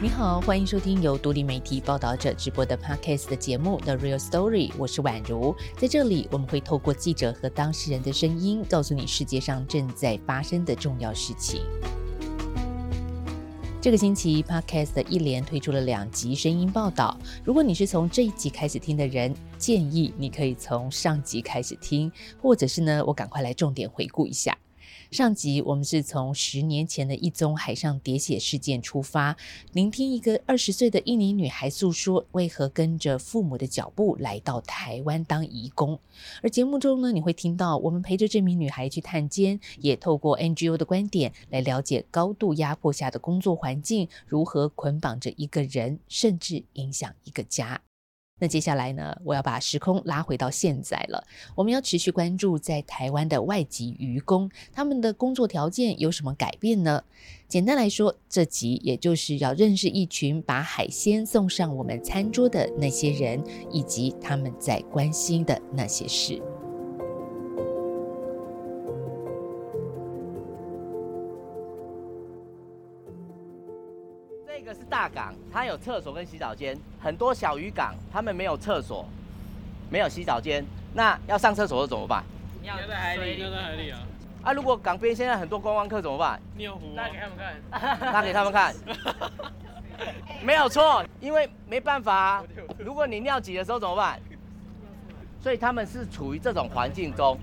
你好，欢迎收听由独立媒体报道者直播的 Podcast 的节目《The Real Story》，我是宛如。在这里，我们会透过记者和当事人的声音，告诉你世界上正在发生的重要事情。这个星期，Podcast 一连推出了两集声音报道。如果你是从这一集开始听的人，建议你可以从上集开始听，或者是呢，我赶快来重点回顾一下。上集我们是从十年前的一宗海上喋血事件出发，聆听一个二十岁的印尼女孩诉说为何跟着父母的脚步来到台湾当义工。而节目中呢，你会听到我们陪着这名女孩去探监，也透过 NGO 的观点来了解高度压迫下的工作环境如何捆绑着一个人，甚至影响一个家。那接下来呢，我要把时空拉回到现在了。我们要持续关注在台湾的外籍渔工，他们的工作条件有什么改变呢？简单来说，这集也就是要认识一群把海鲜送上我们餐桌的那些人，以及他们在关心的那些事。它有厕所跟洗澡间。很多小渔港，他们没有厕所，没有洗澡间，那要上厕所怎么办？尿在海里，尿在海里啊！啊，如果港边现在很多观光客怎么办？尿壶，拿给他们看，拿给他们看。没有错，因为没办法啊。如果你尿急的时候怎么办？所以他们是处于这种环境中，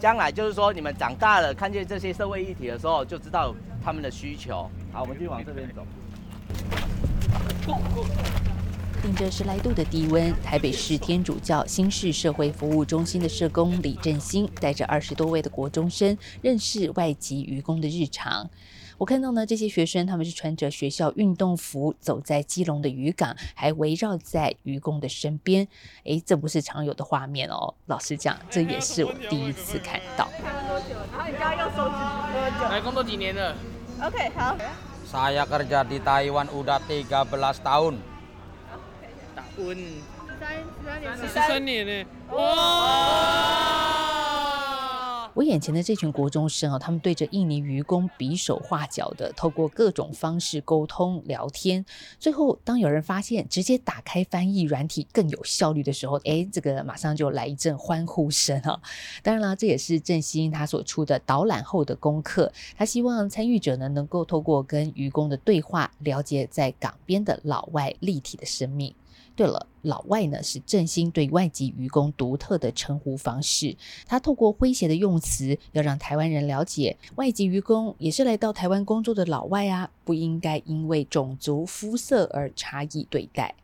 将来就是说你们长大了，看见这些社会议题的时候，就知道他们的需求。好，我们继续往这边走。顶着十来度的低温，台北市天主教新市社会服务中心的社工李振兴带着二十多位的国中生认识外籍渔工的日常。我看到呢，这些学生他们是穿着学校运动服，走在基隆的渔港，还围绕在渔工的身边。诶，这不是常有的画面哦。老实讲，这也是我第一次看到。看了多久？然后你家用手指多久？来工作几年了？OK，好。Saya kerja di Taiwan udah 13 tahun。打温。十三，十三年呢。哇！我眼前的这群国中生啊，他们对着印尼愚公比手画脚的，透过各种方式沟通聊天。最后，当有人发现直接打开翻译软体更有效率的时候，哎，这个马上就来一阵欢呼声啊！当然了，这也是振兴他所出的导览后的功课。他希望参与者呢，能够透过跟愚公的对话，了解在港边的老外立体的生命。对了，老外呢是振兴对外籍渔工独特的称呼方式。他透过诙谐的用词，要让台湾人了解，外籍渔工也是来到台湾工作的老外啊，不应该因为种族肤色而差异对待。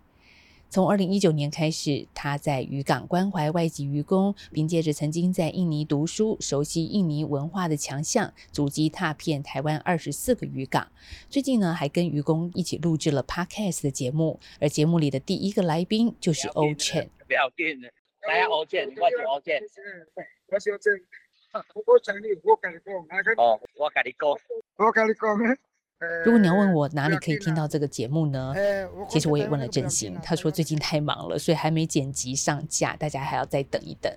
从二零一九年开始，他在渔港关怀外籍渔工，凭借着曾经在印尼读书、熟悉印尼文化的强项，足迹踏遍台湾二十四个渔港。最近呢，还跟渔工一起录制了 Podcast 的节目，而节目里的第一个来宾就是欧倩。不要电了，大家欧倩，我是欧倩。我是欧倩。我讲你，我跟你讲。哦，我跟你讲。我跟你讲。如果你要问我哪里可以听到这个节目呢？其实我也问了振兴，他说最近太忙了，所以还没剪辑上架，大家还要再等一等。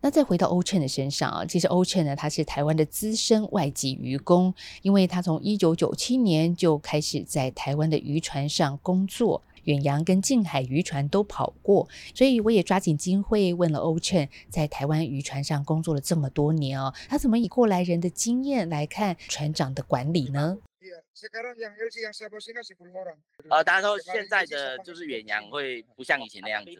那再回到欧倩的身上啊，其实欧倩呢，他是台湾的资深外籍渔工，因为他从一九九七年就开始在台湾的渔船上工作。远洋跟近海渔船都跑过，所以我也抓紧机会问了欧倩，在台湾渔船上工作了这么多年哦，他怎么以过来人的经验来看船长的管理呢？呃，他说现在的就是远洋会不像以前那样子。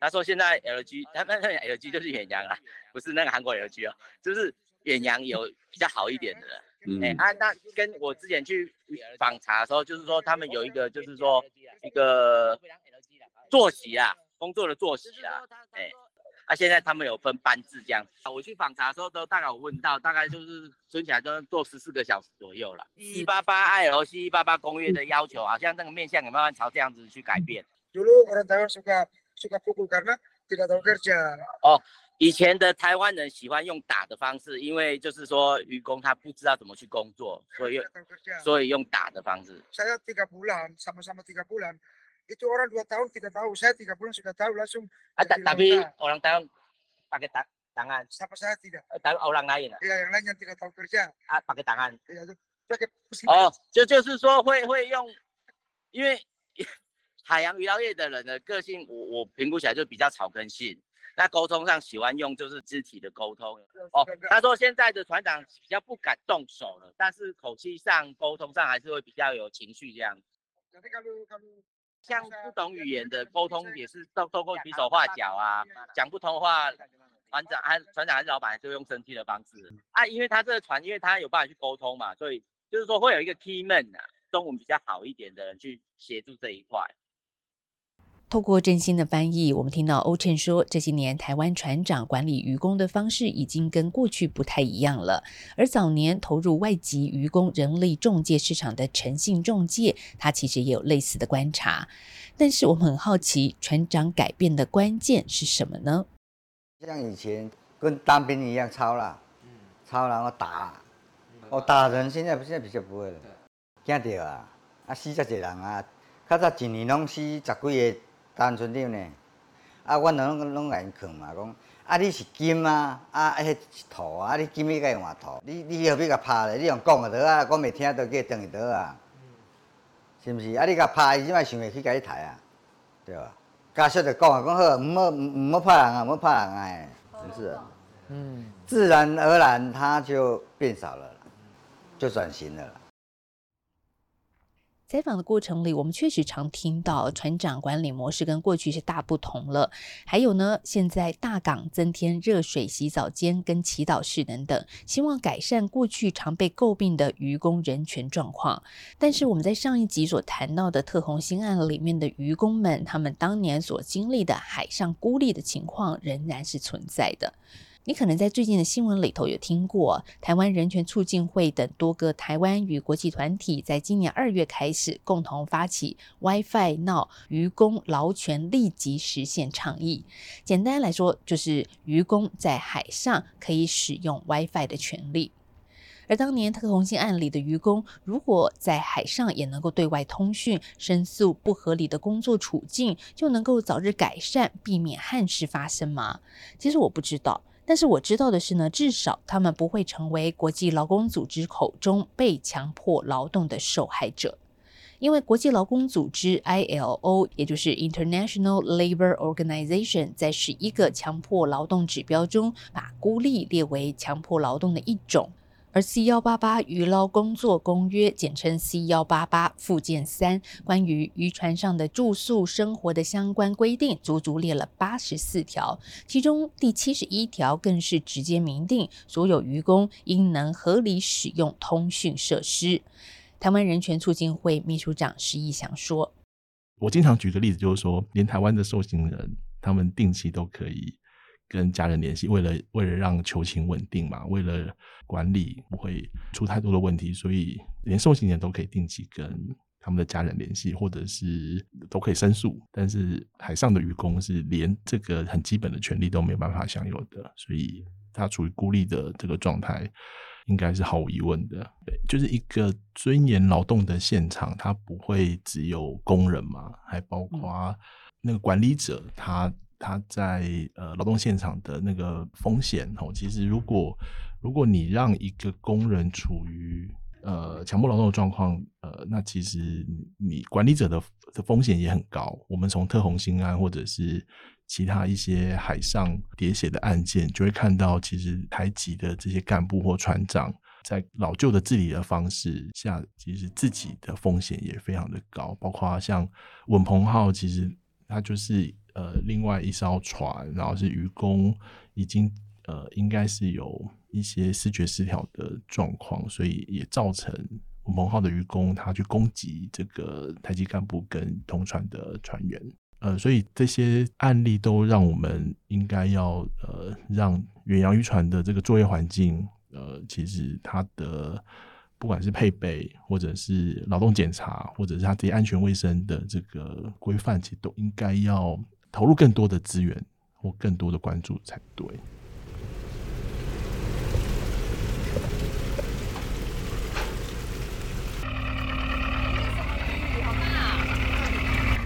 他说现在 LG，他那那 LG 就是远洋啊，不是那个韩国 LG 哦，就是远洋有比较好一点的。嗯，哎啊，那跟我之前去访查的时候，就是说他们有一个，就是说一个作息啊，工作的作息啊，哎，啊，现在他们有分班制这样。我去访查的时候，都大概有问到，大概就是算起来都做十四个小时左右了。一八八 ILC 一八八公约的要求，好像那个面向也慢慢朝这样子去改变。哦。以前的台湾人喜欢用打的方式，因为就是说渔工他不知道怎么去工作，所以用所以用打的方式。啊，但但是 orang tahun pakai tangan。啊，pakai tangan。这个哦，就就是说会会用，因为海洋渔捞业的人的个性，我我评估起来就比较草根性。那沟通上喜欢用就是肢体的沟通。哦，他说现在的船长比较不敢动手了，但是口气上沟通上还是会比较有情绪这样。像不懂语言的沟通也是透透过比手画脚啊，讲不通的话，船长还船长还是老板就用生气的方式啊，因为他这个船，因为他有办法去沟通嘛，所以就是说会有一个 key man 啊，中文比较好一点的人去协助这一块。透过振兴的翻译，我们听到欧谶说，这些年台湾船长管理渔工的方式已经跟过去不太一样了。而早年投入外籍渔工人力中介市场的诚信中介，他其实也有类似的观察。但是我们很好奇，船长改变的关键是什么呢？像以前跟当兵一样操啦，操然后打，哦打人，现在现在比较不会了，惊到啊，啊死遮济人啊，较早一年拢死十几个。单纯点呢，啊，阮拢拢来劝嘛，讲啊，你是金啊，啊，迄是土啊，你金你该换土，你你何必甲拍咧？你用讲个得啊，讲袂听都叫等于得啊，是毋是？啊，你甲拍，伊即摆想会去甲你抬啊，对吧？家属就讲啊，讲好，毋好毋好拍人啊，毋好拍人啊，真是啊，嗯，自然而然他就变少了，就转型了。采访的过程里，我们确实常听到船长管理模式跟过去是大不同了。还有呢，现在大港增添热水洗澡间跟祈祷室等等，希望改善过去常被诟病的渔工人权状况。但是我们在上一集所谈到的特宏兴案里面的渔工们，他们当年所经历的海上孤立的情况仍然是存在的。你可能在最近的新闻里头有听过，台湾人权促进会等多个台湾与国际团体，在今年二月开始共同发起 WiFi Now 渔工劳权立即实现倡议。简单来说，就是渔工在海上可以使用 WiFi 的权利。而当年特宏兴案里的渔工，如果在海上也能够对外通讯，申诉不合理的工作处境，就能够早日改善，避免憾事发生吗？其实我不知道。但是我知道的是呢，至少他们不会成为国际劳工组织口中被强迫劳动的受害者，因为国际劳工组织 ILO，也就是 International Labor Organization，在十一个强迫劳动指标中，把孤立列为强迫劳动的一种。而 C 幺八八渔捞工作公约，简称 C 幺八八附件三，关于渔船上的住宿生活的相关规定，足足列了八十四条，其中第七十一条更是直接明定，所有渔工应能合理使用通讯设施。台湾人权促进会秘书长施逸翔说：“我经常举个例子，就是说，连台湾的受刑人，他们定期都可以。”跟家人联系，为了为了让求情稳定嘛，为了管理不会出太多的问题，所以连受刑人都可以定期跟他们的家人联系，或者是都可以申诉。但是海上的渔工是连这个很基本的权利都没有办法享有的，所以他处于孤立的这个状态，应该是毫无疑问的。对，就是一个尊严劳动的现场，他不会只有工人嘛，还包括那个管理者他。他在呃劳动现场的那个风险哦，其实如果如果你让一个工人处于呃强迫劳动的状况，呃，那其实你管理者的的风险也很高。我们从特洪兴案或者是其他一些海上喋血的案件，就会看到，其实台籍的这些干部或船长，在老旧的治理的方式下，其实自己的风险也非常的高。包括像稳鹏号，其实它就是。呃，另外一艘船，然后是渔工，已经呃，应该是有一些视觉失调的状况，所以也造成稳鹏号的渔工他去攻击这个台籍干部跟同船的船员。呃，所以这些案例都让我们应该要呃，让远洋渔船的这个作业环境，呃，其实它的不管是配备，或者是劳动检查，或者是它这些安全卫生的这个规范，其实都应该要。投入更多的资源或更多的关注才对。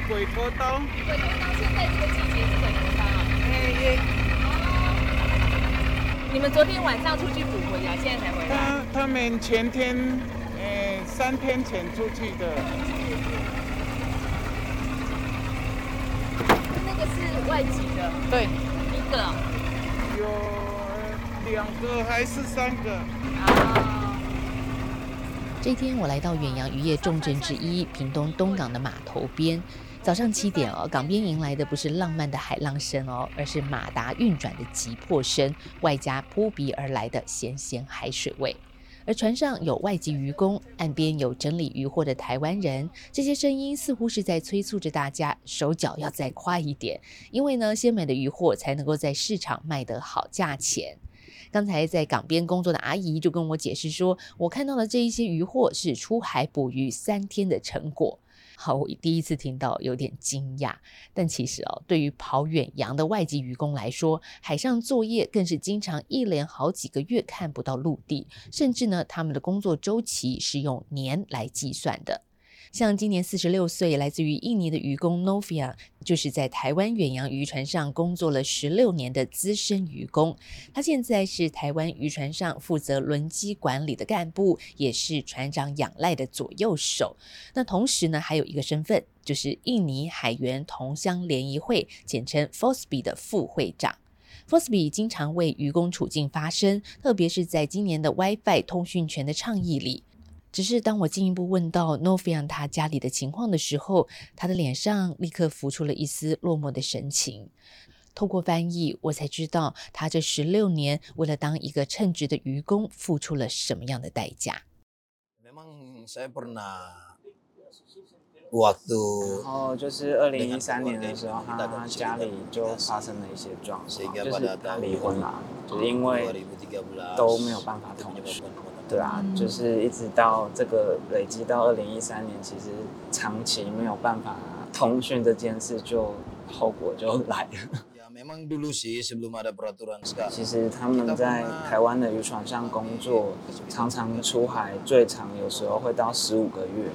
鬼头刀，鬼头刀现在这个季节是鬼头刀。哎，哎，你们昨天晚上出去捕回来，现在才回来？他他们前天，哎，三天前出去的。那个是外籍的。对，一个。有两个还是三个？啊。这天我来到远洋渔业重镇之一屏东东港的码头边。早上七点哦，港边迎来的不是浪漫的海浪声哦，而是马达运转的急迫声，外加扑鼻而来的咸咸海水味。而船上有外籍渔工，岸边有整理渔获的台湾人，这些声音似乎是在催促着大家手脚要再快一点，因为呢，鲜美的渔获才能够在市场卖得好价钱。刚才在港边工作的阿姨就跟我解释说，我看到的这一些渔获是出海捕鱼三天的成果。好，我第一次听到有点惊讶，但其实哦，对于跑远洋的外籍渔工来说，海上作业更是经常一连好几个月看不到陆地，甚至呢，他们的工作周期是用年来计算的。像今年四十六岁，来自于印尼的渔工 Novia，就是在台湾远洋渔船上工作了十六年的资深渔工。他现在是台湾渔船上负责轮机管理的干部，也是船长仰赖的左右手。那同时呢，还有一个身份，就是印尼海员同乡联谊会，简称 FOSBI 的副会长。FOSBI 经常为渔工处境发声，特别是在今年的 WiFi 通讯权的倡议里。只是当我进一步问到 Nofian 他家里的情况的时候，他的脸上立刻浮出了一丝落寞的神情。透过翻译，我才知道他这十六年为了当一个称职的愚公，付出了什么样的代价。然后就是二零一三年的时候，他家里就发生了一些状况，就是他离婚了，就是因为都没有办法同居。对啊，就是一直到这个累积到二零一三年，其实长期没有办法通讯这件事，就后果就来了。其实他们在台湾的渔船上工作，常常出海，最长有时候会到十五个月，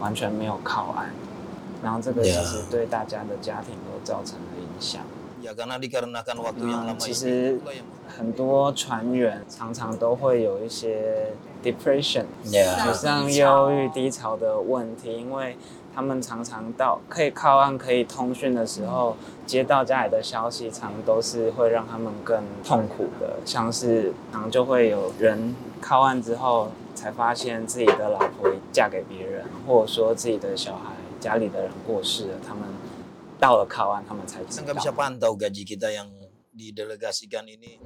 完全没有靠岸，然后这个其实对大家的家庭都造成了影响。嗯，其实很多船员常常都会有一些 depression，好像忧郁、低潮的问题，因为他们常常到可以靠岸、可以通讯的时候，接到家里的消息，常都是会让他们更痛苦的，像是常就会有人靠岸之后，才发现自己的老婆嫁给别人，或者说自己的小孩家里的人过世了，他们。到了靠岸，他们才知道。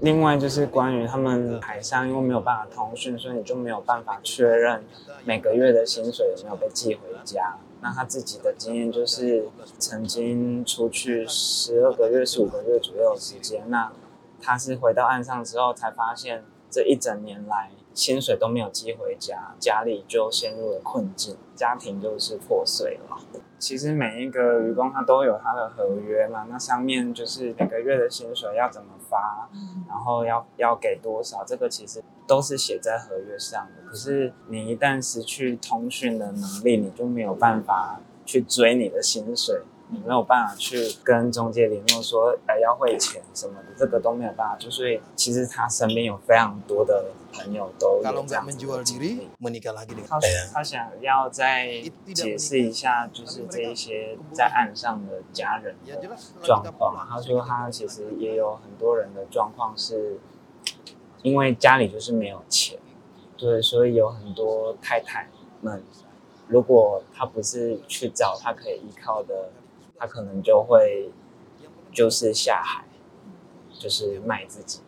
另外就是关于他们海上，因为没有办法通讯，所以你就没有办法确认每个月的薪水有没有被寄回家。那他自己的经验就是，曾经出去十二个月、十五个月左右的时间，那他是回到岸上之后才发现，这一整年来薪水都没有寄回家，家里就陷入了困境，家庭就是破碎了。其实每一个渔工他都有他的合约嘛，那上面就是每个月的薪水要怎么发，然后要要给多少，这个其实都是写在合约上的。可是你一旦失去通讯的能力，你就没有办法去追你的薪水。你没有办法去跟中介联络说，哎，要汇钱什么的，这个都没有办法。就所以其实他身边有非常多的朋友都有这样子的经历。他他想要再解释一下，就是这一些在岸上的家人的状况。他说他其实也有很多人的状况是，因为家里就是没有钱，对，所以有很多太太们，如果他不是去找他可以依靠的。他可能就会就是下海，就是卖自己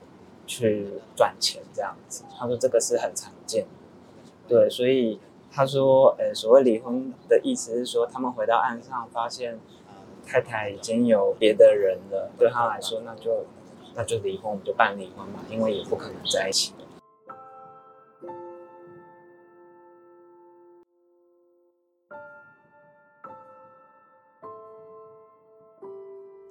去赚钱这样子。他说这个是很常见，对，所以他说，呃，所谓离婚的意思是说，他们回到岸上发现太太已经有别的人了，对他来说，那就那就离婚，我们就办离婚嘛，因为也不可能在一起。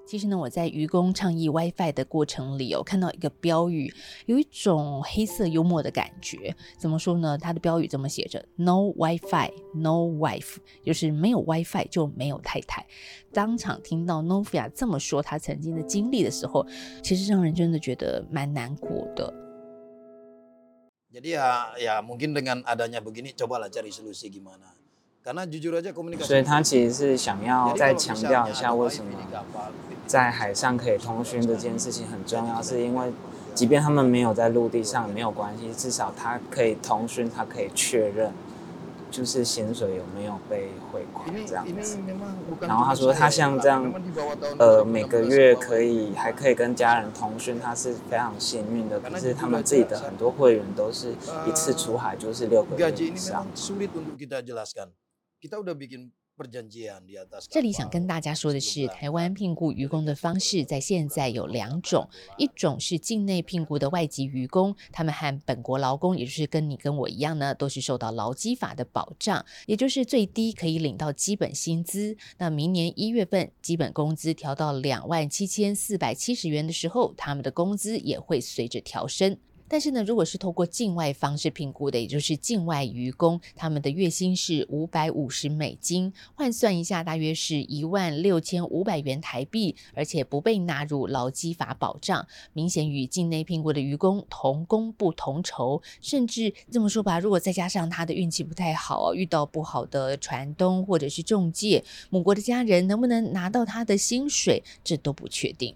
其实呢，我在渔工倡议 WiFi 的过程里，有看到一个标语，有一种黑色幽默的感觉。怎么说呢？它的标语这么写着：“No WiFi, No wife”，就是没有 WiFi 就没有太太。当场听到 Novia 这么说他曾经的经历的时候，其实让人真的觉得蛮难过的。Jadi ya ya mungkin dengan adanya begini cobalah cari solusi gimana. 所以他其实是想要再强调一下为什么在海上可以通讯这件事情很重要，是因为即便他们没有在陆地上没有关系，至少他可以通讯，他可以确认。就是薪水有没有被汇款这样子，然后他说他像这样，呃，每个月可以还可以跟家人通讯，他是非常幸运的。可是他们自己的很多会员都是一次出海就是六个月以上。这里想跟大家说的是，台湾聘雇渔工的方式在现在有两种，一种是境内聘雇的外籍渔工，他们和本国劳工，也就是跟你跟我一样呢，都是受到劳基法的保障，也就是最低可以领到基本薪资。那明年一月份基本工资调到两万七千四百七十元的时候，他们的工资也会随着调升。但是呢，如果是透过境外方式评估的，也就是境外渔工，他们的月薪是五百五十美金，换算一下，大约是一万六千五百元台币，而且不被纳入劳基法保障，明显与境内聘雇的渔工同工不同酬。甚至这么说吧，如果再加上他的运气不太好，遇到不好的船东或者是中介，母国的家人能不能拿到他的薪水，这都不确定。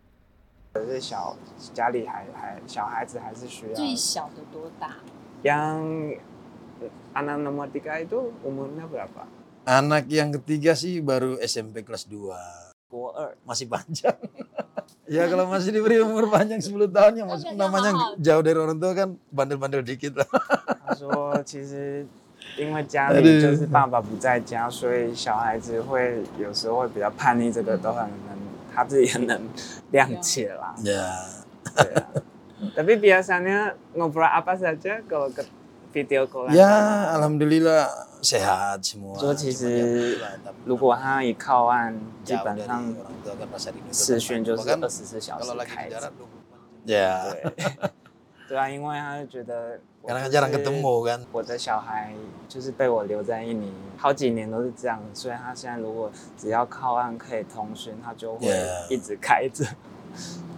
可是小家里还还小孩子还是需要。最小的多大？Yang anak nomor tiga itu umurnya berapa? Anak yang ketiga sih baru SMP kelas 2. 国二 masih panjang. ya kalau masih diberi umur panjang 10 tahun ya masih namanya jauh dari orang tua kan bandel-bandel dikit lah. 他说其实因为家里就是爸爸不在家，所以小孩子会有时候会比较叛逆，这个都很能。 他自己也能谅解啦。Yeah. yeah. Tapi biasanya ngobrol apa saja kalau ke video call？呀，Alhamdulillah sehat semua。说其实如果他一靠岸，基本上视讯就是二十四小时开着。Yeah. 对啊，因为他就觉得。我的小孩就是被我留在印尼好几年都是这样，所以他现在如果只要靠岸可以通讯，他就会一直开着.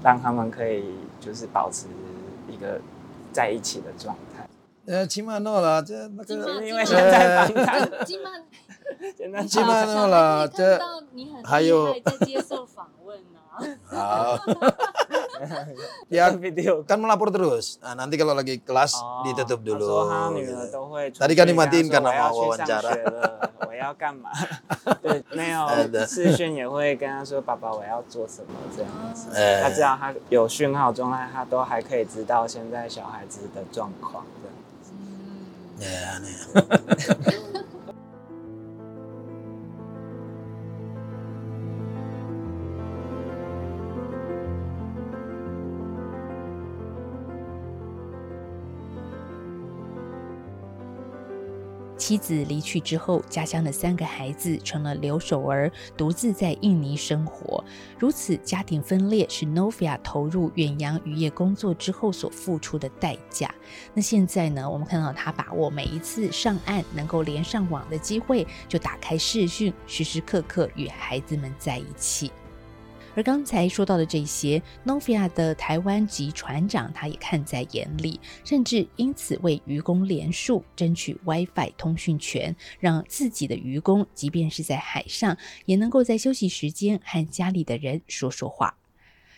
让他们可以就是保持一个在一起的状态。呃，起码诺了，这那个因为现在访谈，起码 现在起码诺了，这还有在接受访问呢。好 ，ya video kan melapor terus. Nah, nanti kalau lagi kelas oh, ditutup dulu. Tadi kan dimatiin karena mau wawancara. 我要干嘛？对，没有视讯也会跟他说：“爸爸，我要做什么？”这样子，他知道他有讯号状态，他都还可以知道现在小孩子的状况。这样子。Yeah, 妻子离去之后，家乡的三个孩子成了留守儿，独自在印尼生活。如此家庭分裂，是 Novia 投入远洋渔业工作之后所付出的代价。那现在呢？我们看到他把握每一次上岸能够连上网的机会，就打开视讯，时时刻刻与孩子们在一起。而刚才说到的这些，Novia 的台湾籍船长他也看在眼里，甚至因此为渔工连署争取 WiFi 通讯权，让自己的渔工即便是在海上，也能够在休息时间和家里的人说说话。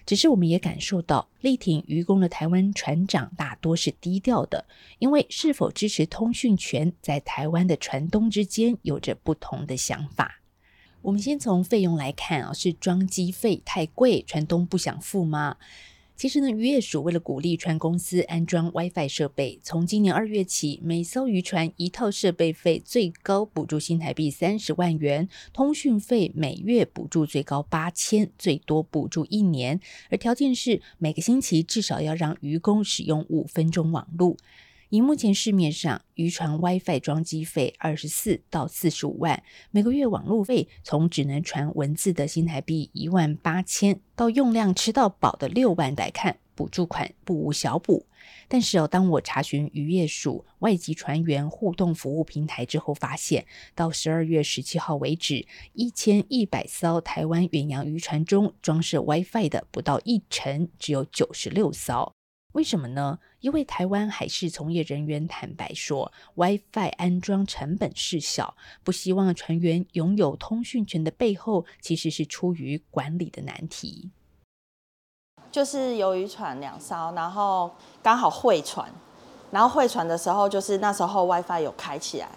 只是我们也感受到，力挺渔工的台湾船长大多是低调的，因为是否支持通讯权，在台湾的船东之间有着不同的想法。我们先从费用来看啊，是装机费太贵，船东不想付吗？其实呢，渔业署为了鼓励船公司安装 WiFi 设备，从今年二月起，每艘渔船一套设备费最高补助新台币三十万元，通讯费每月补助最高八千，最多补助一年，而条件是每个星期至少要让渔工使用五分钟网路。以目前市面上渔船 WiFi 装机费二十四到四十五万，每个月网路费从只能传文字的新台币一万八千，到用量吃到饱的六万来看，补助款不无小补。但是哦，当我查询渔业署外籍船员互动服务平台之后，发现到十二月十七号为止，一千一百艘台湾远洋渔船中装设 WiFi 的不到一成，只有九十六艘。为什么呢？因为台湾海事从业人员坦白说，WiFi 安装成本事小，不希望船员拥有通讯权的背后，其实是出于管理的难题。就是有渔船两艘，然后刚好会船，然后会船的时候，就是那时候 WiFi 有开起来，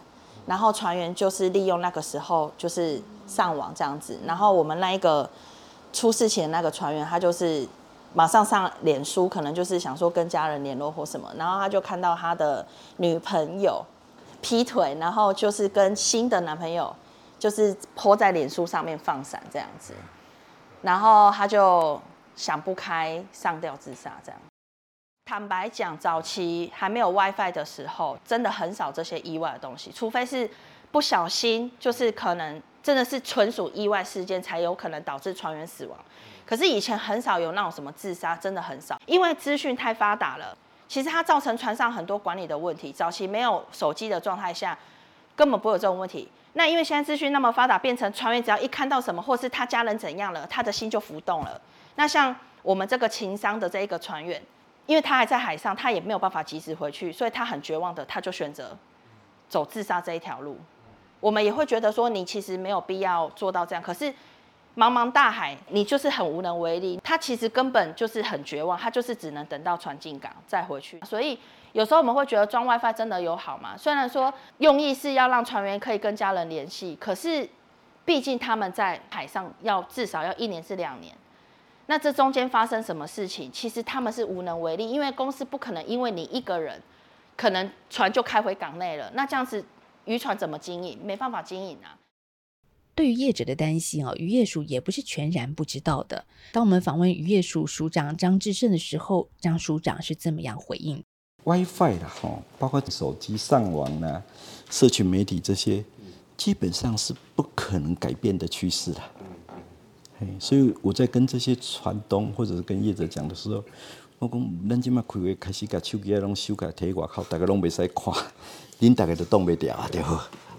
然后船员就是利用那个时候就是上网这样子，然后我们那一个出事前那个船员他就是。马上上脸书，可能就是想说跟家人联络或什么，然后他就看到他的女朋友劈腿，然后就是跟新的男朋友就是泼在脸书上面放闪这样子，然后他就想不开上吊自杀这样。坦白讲，早期还没有 WiFi 的时候，真的很少这些意外的东西，除非是不小心，就是可能真的是纯属意外事件，才有可能导致船员死亡。可是以前很少有那种什么自杀，真的很少，因为资讯太发达了。其实它造成船上很多管理的问题。早期没有手机的状态下，根本不会有这种问题。那因为现在资讯那么发达，变成船员只要一看到什么，或是他家人怎样了，他的心就浮动了。那像我们这个情商的这一个船员，因为他还在海上，他也没有办法及时回去，所以他很绝望的，他就选择走自杀这一条路。我们也会觉得说，你其实没有必要做到这样，可是。茫茫大海，你就是很无能为力。他其实根本就是很绝望，他就是只能等到船进港再回去。所以有时候我们会觉得装 WiFi 真的有好吗？虽然说用意是要让船员可以跟家人联系，可是毕竟他们在海上要至少要一年至两年。那这中间发生什么事情，其实他们是无能为力，因为公司不可能因为你一个人，可能船就开回港内了。那这样子渔船怎么经营？没办法经营啊。对于业者的担心啊，渔业署也不是全然不知道的。当我们访问渔业署署长张志胜的时候，张署长是这么样回应：WiFi 的哈，包括手机上网啊、社群媒体这些，基本上是不可能改变的趋势的。所以我在跟这些船东或者是跟业者讲的时候，我讲，咱今嘛开会开始把手机啊拢收起来贴外口，大家拢袂使看，恁大家都挡袂掉啊，对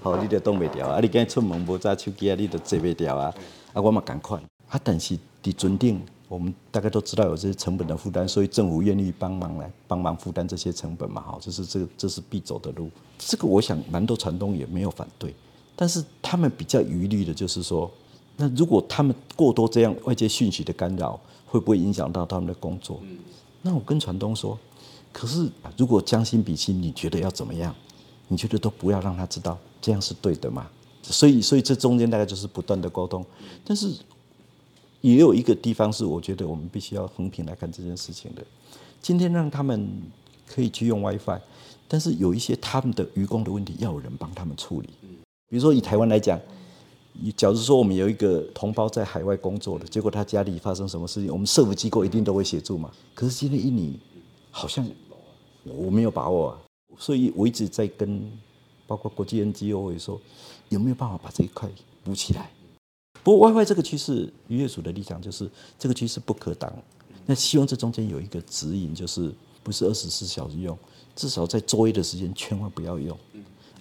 不？好，你就挡袂掉啊！你今日出门无揸手机啊，你就坐袂掉啊！啊，我嘛赶快啊！但是伫准定，我们大概都知道有这些成本的负担，所以政府愿意帮忙来帮忙负担这些成本嘛。好，这是这这是必走的路。这个我想蛮多船东也没有反对，但是他们比较疑虑的就是说，那如果他们过多这样外界讯息的干扰，会不会影响到他们的工作？嗯那我跟船东说，可是如果将心比心，你觉得要怎么样？你觉得都不要让他知道。这样是对的嘛？所以，所以这中间大概就是不断的沟通，但是也有一个地方是我觉得我们必须要横平来看这件事情的。今天让他们可以去用 WiFi，但是有一些他们的渔工的问题要有人帮他们处理。比如说以台湾来讲，假如说我们有一个同胞在海外工作的，结果他家里发生什么事情，我们社福机构一定都会协助嘛。可是今天印尼好像我没有把握啊，所以我一直在跟。包括国际 NGO 也说，有没有办法把这一块补起来？不过 WiFi 这个趋势，渔业署的立场就是这个趋势不可挡。那希望这中间有一个指引，就是不是二十四小时用，至少在作业的时间千万不要用。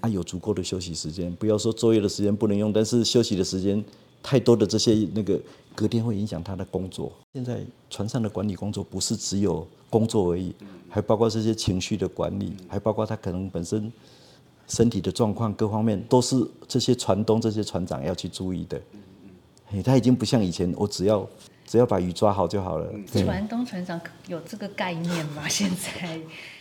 啊，有足够的休息时间，不要说作业的时间不能用，但是休息的时间太多的这些那个隔天会影响他的工作。现在船上的管理工作不是只有工作而已，还包括这些情绪的管理，还包括他可能本身。身体的状况各方面都是这些船东、这些船长要去注意的。嘿，他已经不像以前，我只要只要把鱼抓好就好了。船东、船长有这个概念吗？现在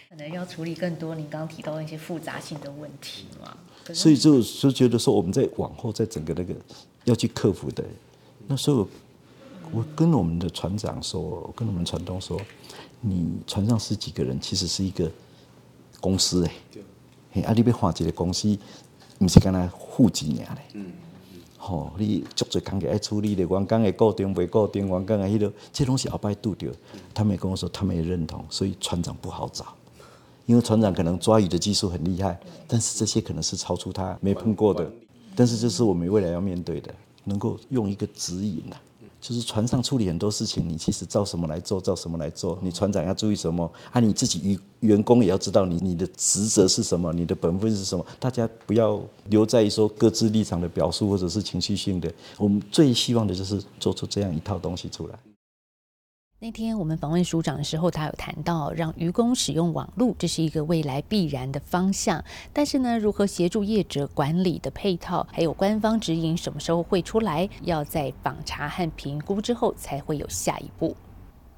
可能要处理更多您刚刚提到的一些复杂性的问题嘛。所以就就觉得说，我们在往后在整个那个要去克服的。那时候我跟我们的船长说，我跟我们船东说，你船上十几个人，其实是一个公司哎。啊！你要换一个公司，毋是干那户籍尔咧。嗯。吼、哦，你足侪工作爱处理的，员工的固定，袂固定，员工的，迄个，这东西后摆拄着。他们也跟我说，他们也认同，所以船长不好找，因为船长可能抓鱼的技术很厉害，但是这些可能是超出他没碰过的。但是这是我们未来要面对的，能够用一个指引呐。就是船上处理很多事情，你其实照什么来做，照什么来做。你船长要注意什么？啊，你自己员员工也要知道你你的职责是什么，你的本分是什么。大家不要留在说各自立场的表述，或者是情绪性的。我们最希望的就是做出这样一套东西出来。那天我们访问署长的时候，他有谈到让愚公使用网络，这是一个未来必然的方向。但是呢，如何协助业者管理的配套，还有官方指引什么时候会出来，要在访查和评估之后才会有下一步。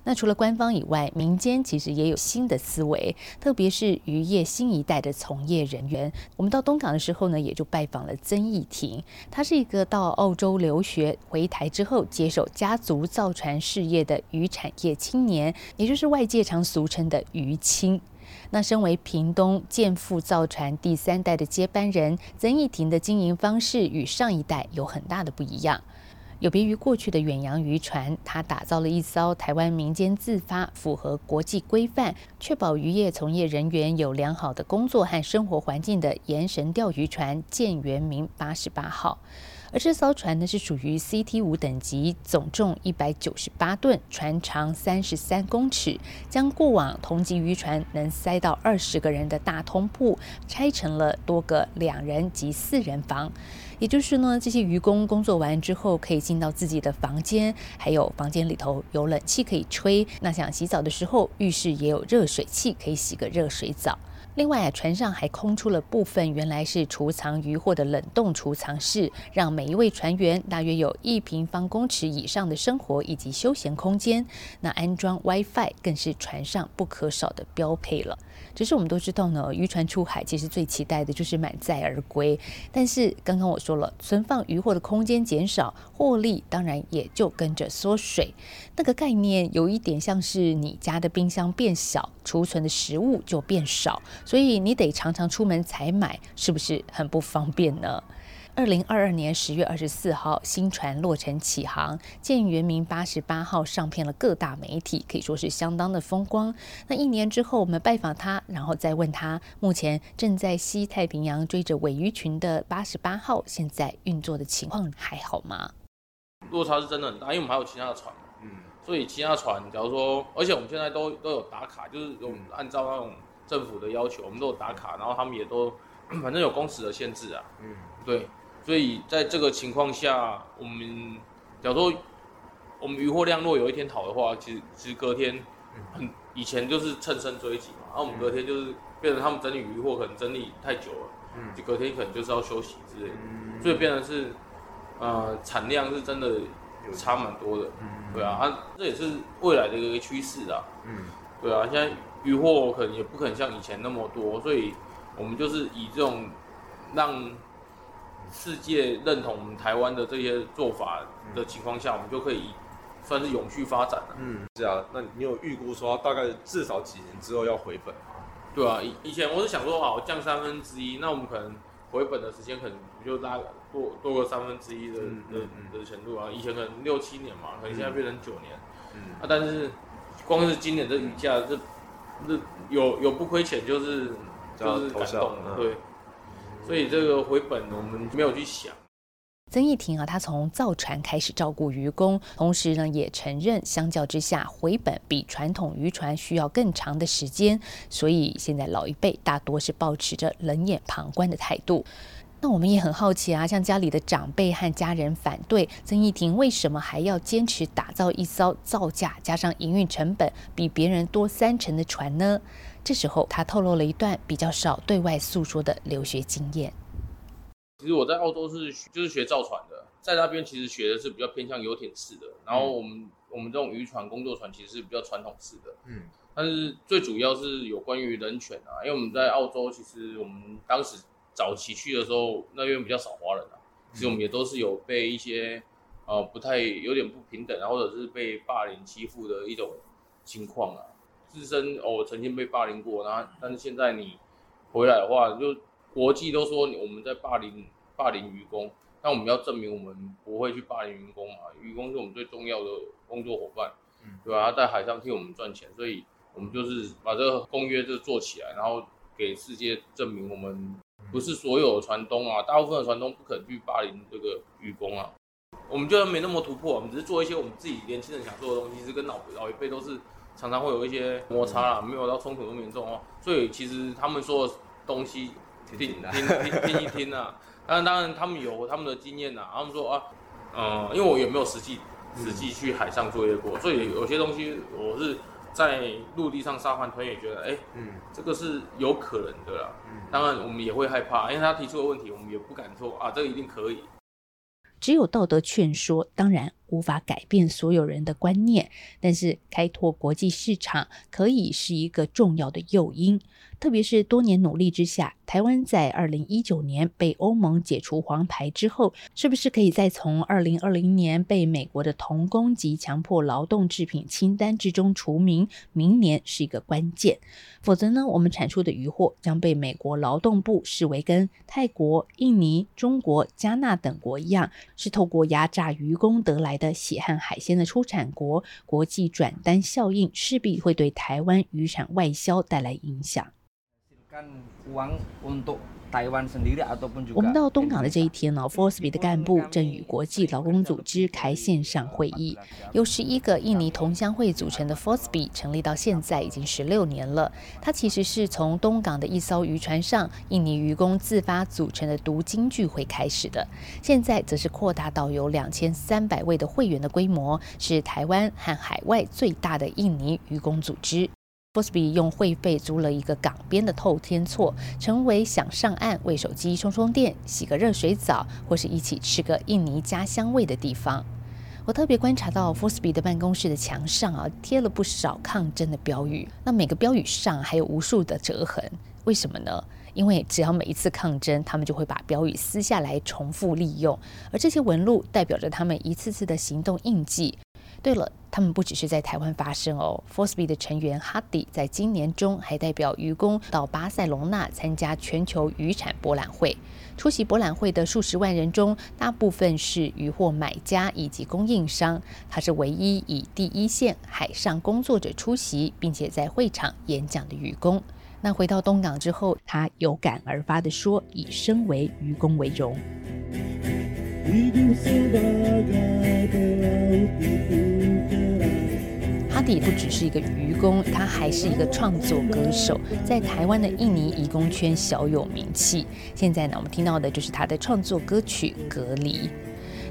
那除了官方以外，民间其实也有新的思维，特别是渔业新一代的从业人员。我们到东港的时候呢，也就拜访了曾义庭，他是一个到澳洲留学回台之后接手家族造船事业的渔产业青年，也就是外界常俗称的渔青。那身为屏东建富造船第三代的接班人，曾义庭的经营方式与上一代有很大的不一样。有别于过去的远洋渔船，他打造了一艘台湾民间自发、符合国际规范、确保渔业从业人员有良好的工作和生活环境的盐神钓鱼船“建元明八十八号”。而这艘船呢，是属于 CT 五等级，总重一百九十八吨，船长三十三公尺，将过往同级渔船能塞到二十个人的大通铺拆成了多个两人及四人房。也就是呢，这些渔工工作完之后，可以进到自己的房间，还有房间里头有冷气可以吹。那想洗澡的时候，浴室也有热水器，可以洗个热水澡。另外啊，船上还空出了部分原来是储藏渔获的冷冻储藏室，让每一位船员大约有一平方公尺以上的生活以及休闲空间。那安装 WiFi 更是船上不可少的标配了。只是我们都知道呢，渔船出海其实最期待的就是满载而归。但是刚刚我说了，存放渔获的空间减少，获利当然也就跟着缩水。那个概念有一点像是你家的冰箱变小，储存的食物就变少，所以你得常常出门采买，是不是很不方便呢？二零二二年十月二十四号，新船落成启航，建原名八十八号上片了各大媒体，可以说是相当的风光。那一年之后，我们拜访他，然后再问他，目前正在西太平洋追着尾鱼群的八十八号，现在运作的情况还好吗？落差是真的很大，因为我们还有其他的船，嗯，所以其他船，假如说，而且我们现在都都有打卡，就是有按照那种政府的要求，我们都有打卡，然后他们也都 反正有工时的限制啊，嗯，对。所以在这个情况下，我们假如说我们渔获量若有一天好的话，其实其实隔天很以前就是乘胜追击嘛，然后我们隔天就是变成他们整理渔获可能整理太久了，嗯，就隔天可能就是要休息之类的，所以变成是呃产量是真的有差蛮多的，对啊，啊这也是未来的一个趋势啊，嗯，对啊，现在渔获可能也不可能像以前那么多，所以我们就是以这种让世界认同我们台湾的这些做法的情况下，我们就可以算是永续发展了。嗯，是啊。那你有预估说大概至少几年之后要回本吗？对啊，以以前我是想说，好降三分之一，那我们可能回本的时间可能就大概多多个三分之一的的、的程度啊。以前可能六七年嘛，可能现在变成九年。嗯。啊，但是光是今年这雨价，这这有有不亏钱，就是就是感动了，对。所以这个回本我们没有去想。曾义庭啊，他从造船开始照顾渔工，同时呢也承认，相较之下回本比传统渔船需要更长的时间。所以现在老一辈大多是保持着冷眼旁观的态度。那我们也很好奇啊，像家里的长辈和家人反对，曾义庭为什么还要坚持打造一艘造价加上营运成本比别人多三成的船呢？这时候，他透露了一段比较少对外诉说的留学经验。其实我在澳洲是就是学造船的，在那边其实学的是比较偏向游艇式的，然后我们、嗯、我们这种渔船工作船其实是比较传统式的。嗯，但是最主要是有关于人权啊，因为我们在澳洲，其实我们当时早期去的时候，那边比较少华人啊，其实我们也都是有被一些呃不太有点不平等啊，或者是被霸凌欺负的一种情况啊。自身哦，曾经被霸凌过，然后但是现在你回来的话，就国际都说我们在霸凌霸凌渔工，那我们要证明我们不会去霸凌渔工嘛？渔工是我们最重要的工作伙伴，嗯，对吧？他在海上替我们赚钱，所以我们就是把这个公约就做起来，然后给世界证明我们不是所有的船东啊，大部分的船东不肯去霸凌这个渔工啊。我们就没那么突破，我们只是做一些我们自己年轻人想做的东西，是跟老老一辈都是。常常会有一些摩擦啦，没有到冲突那么严重哦。所以其实他们说的东西听听听听一听啊。当然当然他们有他们的经验呐。他们说啊，嗯，因为我也没有实际实际去海上作业过，所以有些东西我是在陆地上沙盘推演，觉得哎，嗯，这个是有可能的啦。嗯，当然我们也会害怕，因为他提出的问题，我们也不敢说啊，这个一定可以。只有道德劝说，当然无法改变所有人的观念，但是开拓国际市场可以是一个重要的诱因。特别是多年努力之下，台湾在二零一九年被欧盟解除黄牌之后，是不是可以再从二零二零年被美国的童工及强迫劳动制品清单之中除名？明年是一个关键，否则呢，我们产出的渔获将被美国劳动部视为跟泰国、印尼、中国、加纳等国一样，是透过压榨渔工得来的喜汉海鲜的出产国，国际转单效应势必会对台湾渔产外销带来影响。我们到东港的这一天呢，FOSBI 的干部正与国际劳工组织开线上会议。由十一个印尼同乡会组成的 Forsby 成立到现在已经十六年了。它其实是从东港的一艘渔船上印尼渔工自发组成的读经聚会开始的，现在则是扩大到有两千三百位的会员的规模，是台湾和海外最大的印尼渔工组织。Fosby 用会费租了一个港边的透天厝，成为想上岸为手机充充电、洗个热水澡，或是一起吃个印尼家乡味的地方。我特别观察到 Fosby 的办公室的墙上啊，贴了不少抗争的标语。那每个标语上还有无数的折痕，为什么呢？因为只要每一次抗争，他们就会把标语撕下来重复利用，而这些纹路代表着他们一次次的行动印记。对了，他们不只是在台湾发生哦。FOSBI 的成员哈迪在今年中还代表渔工到巴塞隆纳参加全球渔产博览会。出席博览会的数十万人中，大部分是渔获买家以及供应商。他是唯一以第一线海上工作者出席，并且在会场演讲的渔工。那回到东港之后，他有感而发地说：“以身为渔工为荣。”哈迪不只是一个渔工，他还是一个创作歌手，在台湾的印尼移工圈小有名气。现在呢，我们听到的就是他的创作歌曲《隔离》。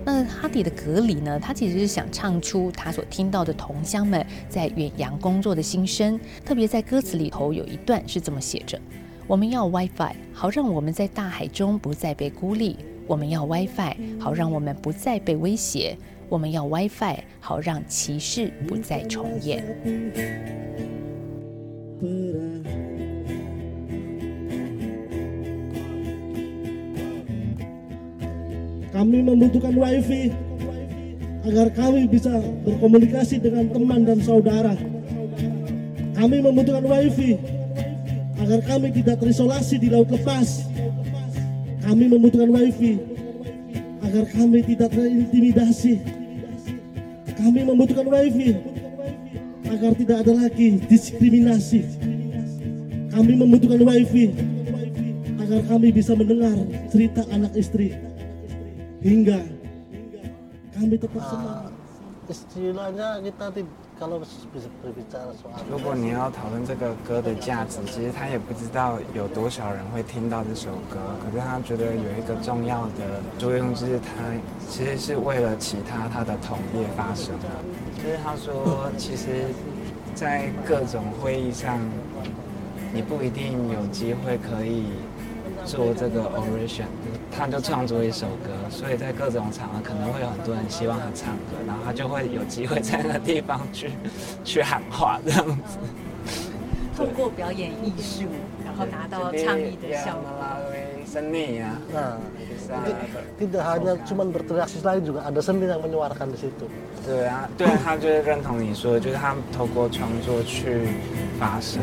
那哈迪的《隔离》呢，他其实是想唱出他所听到的同乡们在远洋工作的心声。特别在歌词里头有一段是这么写着：“我们要 WiFi，好让我们在大海中不再被孤立。”我们要 WiFi，好让我们不再被威胁；我们要 WiFi，好让歧视不再重演。Kami membutuhkan WiFi agar kami bisa berkomunikasi dengan teman dan saudara. Kami membutuhkan WiFi agar kami tidak terisolasi di laut lepas. Kami membutuhkan wifi agar kami tidak terintimidasi. Kami membutuhkan wifi agar tidak ada lagi diskriminasi. Kami membutuhkan wifi agar kami bisa mendengar cerita anak istri hingga kami tetap semangat. Istilahnya kita 如果你要讨论这个歌的价值，其实他也不知道有多少人会听到这首歌。可是他觉得有一个重要的作用，就是他其实是为了其他他的同业发声的。就是他说，其实，在各种会议上，你不一定有机会可以。做这个 oration，他就创作一首歌，所以在各种场合可能会有很多人希望他唱歌，然后他就会有机会在那个地方去 去喊话这样子。通过表演艺术，然后达到倡议的效果。嗯，tidak hanya cuma berteriak lain juga ada seni yang menyuarakan di situ。对啊，对啊，他就是认同你说的，就是他透过创作去发声。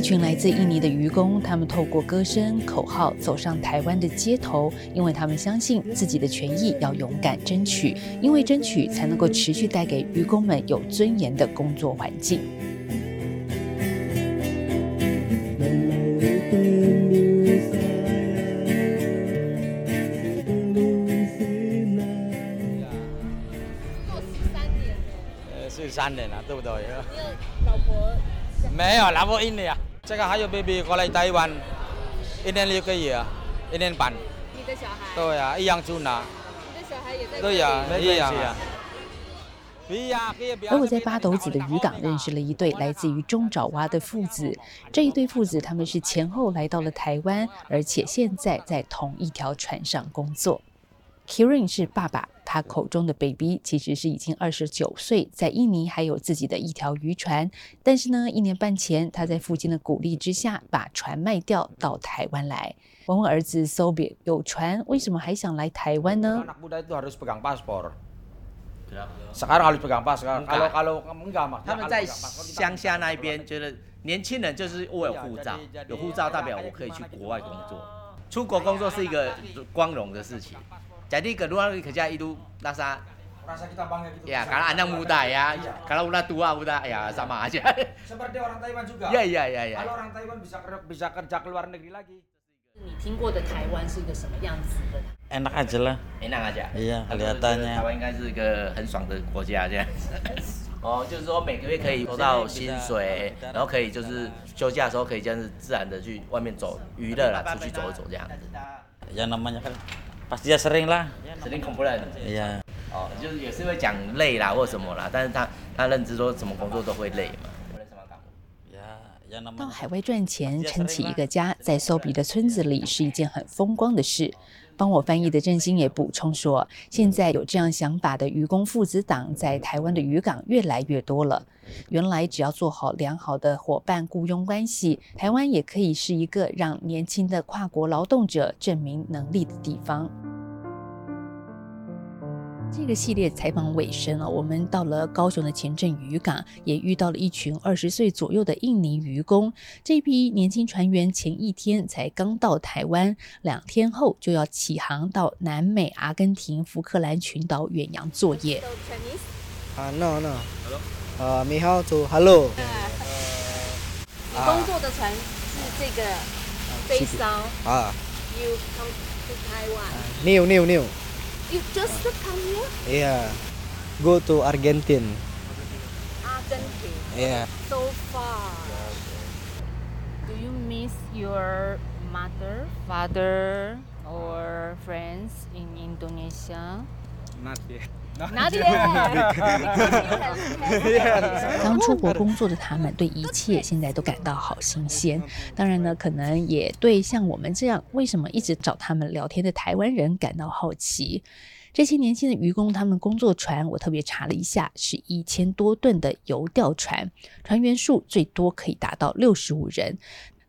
一群来自印尼的渔工，他们透过歌声、口号走上台湾的街头，因为他们相信自己的权益要勇敢争取，因为争取才能够持续带给渔工们有尊严的工作环境。十三年了，对不对？你有老婆？没有，老婆印尼啊。这个还有 baby 过来台湾，一年六个月，一年半。你的小孩？对啊，一样住呢。对呀，一样啊。而我在八斗子的渔港认识了一对来自于中爪哇的父子，这一对父子他们是前后来到了台湾，而且现在在同一条船上工作。Kirin 是爸爸，他口中的 baby 其实是已经二十九岁，在印尼还有自己的一条渔船，但是呢，一年半前他在父亲的鼓励之下，把船卖掉到台湾来。问问儿子 Sobir 有船，为什么还想来台湾呢？他们在乡下那一边觉得年轻人就是我有护照，有护照代表我可以去国外工作，出国工作是一个光荣的事情。在这个路上可以一路拉萨，呀，karena anak muda ya, kalau udah tua udah ya sama aja. Seperti orang Taiwan juga. Ya ya ya ya. Kalau orang Taiwan bisa bisa kerja ke luar negeri lagi. 你听过的台湾是一个什么样子的？Enak aja lah. Enak aja. Iya, kelihatannya. 台湾应该是一个很爽的国家，这样。哦，就是说每个月可以收到薪水，然后可以就是休假的时候可以这样子自然的去外面走娱乐啦，出去走一走这样子。Ya namanya kan pasti ya sering lah. Sering komplain. Iya. 哦，就是也是会讲累啦或什么啦，但是他他认知说什么工作都会累嘛。到海外赚钱，撑起一个家，在 Sobi 的村子里是一件很风光的事。帮我翻译的振兴也补充说，现在有这样想法的渔工父子党在台湾的渔港越来越多了。原来只要做好良好的伙伴雇佣关系，台湾也可以是一个让年轻的跨国劳动者证明能力的地方。这个系列采访尾声了，我们到了高雄的前镇渔港，也遇到了一群二十岁左右的印尼渔工。这批年轻船员前一天才刚到台湾，两天后就要起航到南美阿根廷福克兰群岛远洋作业。啊，no no，呃，你好，to hello。你工作的船是这个飞骚啊。You come to Taiwan。New new new。You just come here? Yeah. Go to Argentina. Argentina. Yeah. So far. Do you miss your mother, father, or friends in Indonesia? Not yet. Not yet. 刚出国工作的他们，对一切现在都感到好新鲜。当然呢，可能也对像我们这样，为什么一直找他们聊天的台湾人感到好奇。这些年轻的渔工，他们工作船，我特别查了一下，是一千多吨的游钓船，船员数最多可以达到六十五人。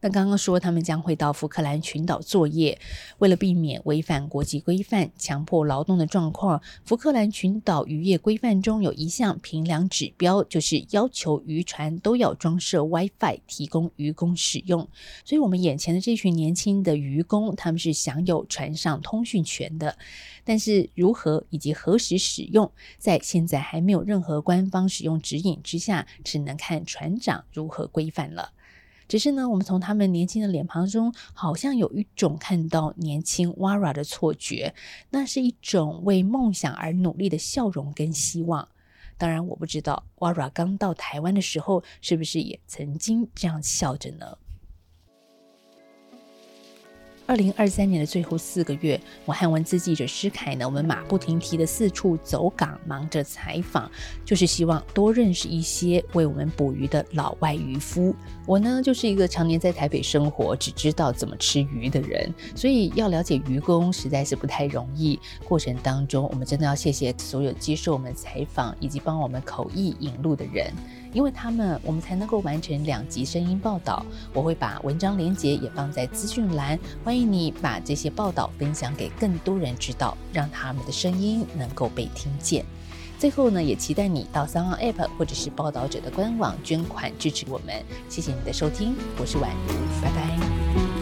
那刚刚说他们将会到福克兰群岛作业，为了避免违反国际规范、强迫劳动的状况，福克兰群岛渔业规范中有一项评量指标，就是要求渔船都要装设 WiFi，提供渔工使用。所以，我们眼前的这群年轻的渔工，他们是享有船上通讯权的，但是如何以及何时使用，在现在还没有任何官方使用指引之下，只能看船长如何规范了。只是呢，我们从他们年轻的脸庞中，好像有一种看到年轻 Wara 的错觉，那是一种为梦想而努力的笑容跟希望。当然，我不知道 Wara 刚到台湾的时候，是不是也曾经这样笑着呢？二零二三年的最后四个月，我和文字记者施凯呢，我们马不停蹄的四处走港，忙着采访，就是希望多认识一些为我们捕鱼的老外渔夫。我呢，就是一个常年在台北生活，只知道怎么吃鱼的人，所以要了解渔工实在是不太容易。过程当中，我们真的要谢谢所有接受我们采访以及帮我们口译引路的人。因为他们，我们才能够完成两集声音报道。我会把文章连结也放在资讯栏，欢迎你把这些报道分享给更多人知道，让他们的声音能够被听见。最后呢，也期待你到三号 App 或者是报道者的官网捐款支持我们。谢谢你的收听，我是婉如，拜拜。